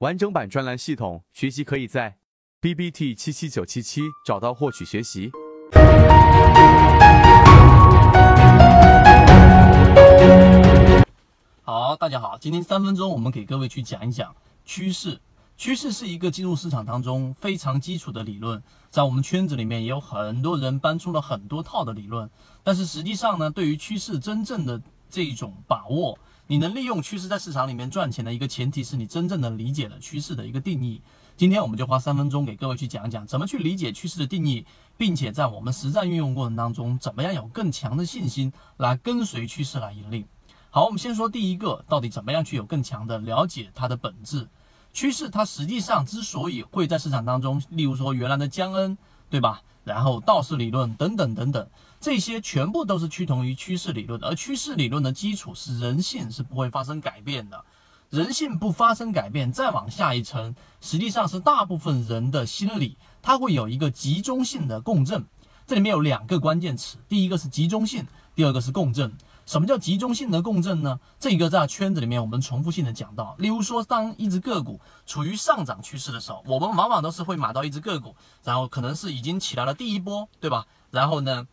完整版专栏系统学习可以在 B B T 七七九七七找到获取学习。好，大家好，今天三分钟我们给各位去讲一讲趋势。趋势是一个进入市场当中非常基础的理论，在我们圈子里面也有很多人搬出了很多套的理论，但是实际上呢，对于趋势真正的这种把握。你能利用趋势在市场里面赚钱的一个前提是你真正的理解了趋势的一个定义。今天我们就花三分钟给各位去讲讲怎么去理解趋势的定义，并且在我们实战运用过程当中，怎么样有更强的信心来跟随趋势来盈利。好，我们先说第一个，到底怎么样去有更强的了解它的本质？趋势它实际上之所以会在市场当中，例如说原来的江恩，对吧？然后道氏理论等等等等，这些全部都是趋同于趋势理论的。而趋势理论的基础是人性是不会发生改变的，人性不发生改变，再往下一层，实际上是大部分人的心理，它会有一个集中性的共振。这里面有两个关键词，第一个是集中性，第二个是共振。什么叫集中性的共振呢？这个在圈子里面我们重复性的讲到，例如说，当一只个股处于上涨趋势的时候，我们往往都是会买到一只个股，然后可能是已经起来了第一波，对吧？然后呢，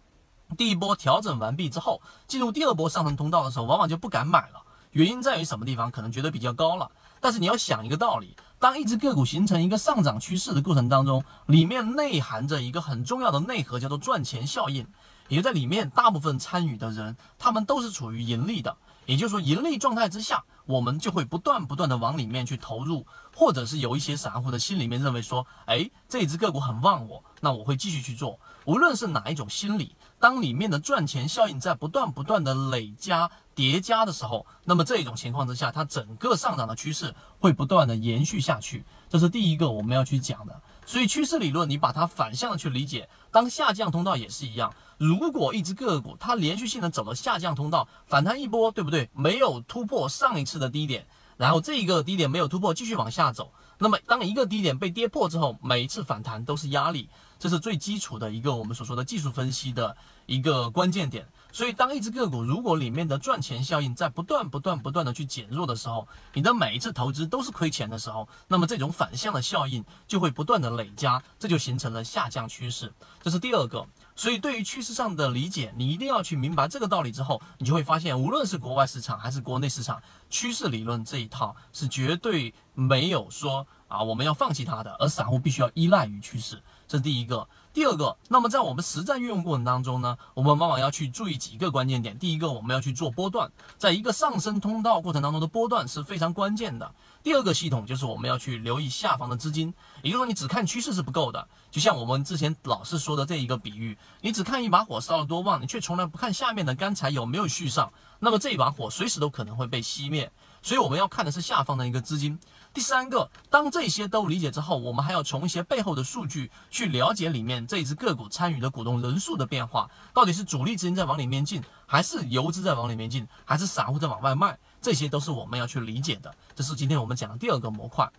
第一波调整完毕之后，进入第二波上升通道的时候，往往就不敢买了。原因在于什么地方？可能觉得比较高了。但是你要想一个道理，当一只个股形成一个上涨趋势的过程当中，里面内含着一个很重要的内核，叫做赚钱效应。也在里面，大部分参与的人，他们都是处于盈利的。也就是说，盈利状态之下，我们就会不断不断的往里面去投入，或者是有一些散户的心里面认为说，哎，这只个股很旺我，那我会继续去做。无论是哪一种心理，当里面的赚钱效应在不断不断的累加叠加的时候，那么这种情况之下，它整个上涨的趋势会不断的延续下去。这是第一个我们要去讲的。所以趋势理论，你把它反向的去理解，当下降通道也是一样。如果一只个股它连续性的走了下降通道，反弹一波，对不对？没有突破上一次的低点，然后这一个低点没有突破，继续往下走。那么当一个低点被跌破之后，每一次反弹都是压力，这是最基础的一个我们所说的技术分析的一个关键点。所以，当一只个股如果里面的赚钱效应在不断、不断、不断的去减弱的时候，你的每一次投资都是亏钱的时候，那么这种反向的效应就会不断的累加，这就形成了下降趋势。这是第二个。所以，对于趋势上的理解，你一定要去明白这个道理之后，你就会发现，无论是国外市场还是国内市场，趋势理论这一套是绝对没有说啊我们要放弃它的，而散户必须要依赖于趋势。这是第一个。第二个，那么在我们实战运用过程当中呢，我们往往要去注意几个关键点。第一个，我们要去做波段，在一个上升通道过程当中的波段是非常关键的。第二个系统就是我们要去留意下方的资金，也就是说你只看趋势是不够的。就像我们之前老是说的这一个比喻，你只看一把火烧了多旺，你却从来不看下面的干柴有没有续上，那么这一把火随时都可能会被熄灭。所以我们要看的是下方的一个资金。第三个，当这些都理解之后，我们还要从一些背后的数据去了解里面这一只个股参与的股东人数的变化，到底是主力资金在往里面进，还是游资在往里面进，还是散户在往外卖，这些都是我们要去理解的。这是今天我们讲的第二个模块。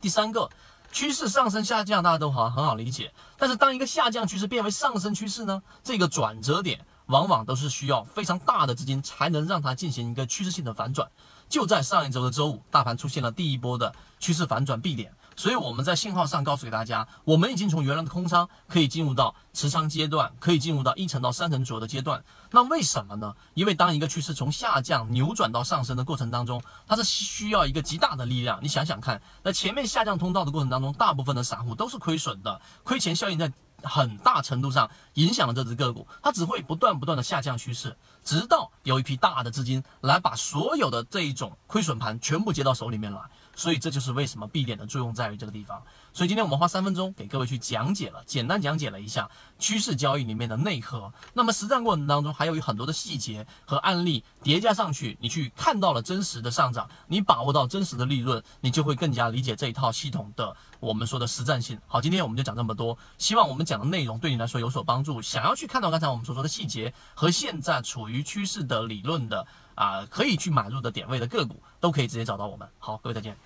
第三个，趋势上升下降，大家都好很好理解。但是当一个下降趋势变为上升趋势呢？这个转折点往往都是需要非常大的资金才能让它进行一个趋势性的反转。就在上一周的周五，大盘出现了第一波的趋势反转 B 点，所以我们在信号上告诉给大家，我们已经从原来的空仓可以进入到持仓阶段，可以进入到一层到三层左右的阶段。那为什么呢？因为当一个趋势从下降扭转到上升的过程当中，它是需要一个极大的力量。你想想看，在前面下降通道的过程当中，大部分的散户都是亏损的，亏钱效应在。很大程度上影响了这只个股，它只会不断不断的下降趋势，直到有一批大的资金来把所有的这一种亏损盘全部接到手里面来。所以这就是为什么 B 点的作用在于这个地方。所以今天我们花三分钟给各位去讲解了，简单讲解了一下趋势交易里面的内核。那么实战过程当中还有很多的细节和案例叠加上去，你去看到了真实的上涨，你把握到真实的利润，你就会更加理解这一套系统的我们说的实战性。好，今天我们就讲这么多，希望我们讲的内容对你来说有所帮助。想要去看到刚才我们所说的细节和现在处于趋势的理论的啊，可以去买入的点位的个股，都可以直接找到我们。好，各位再见。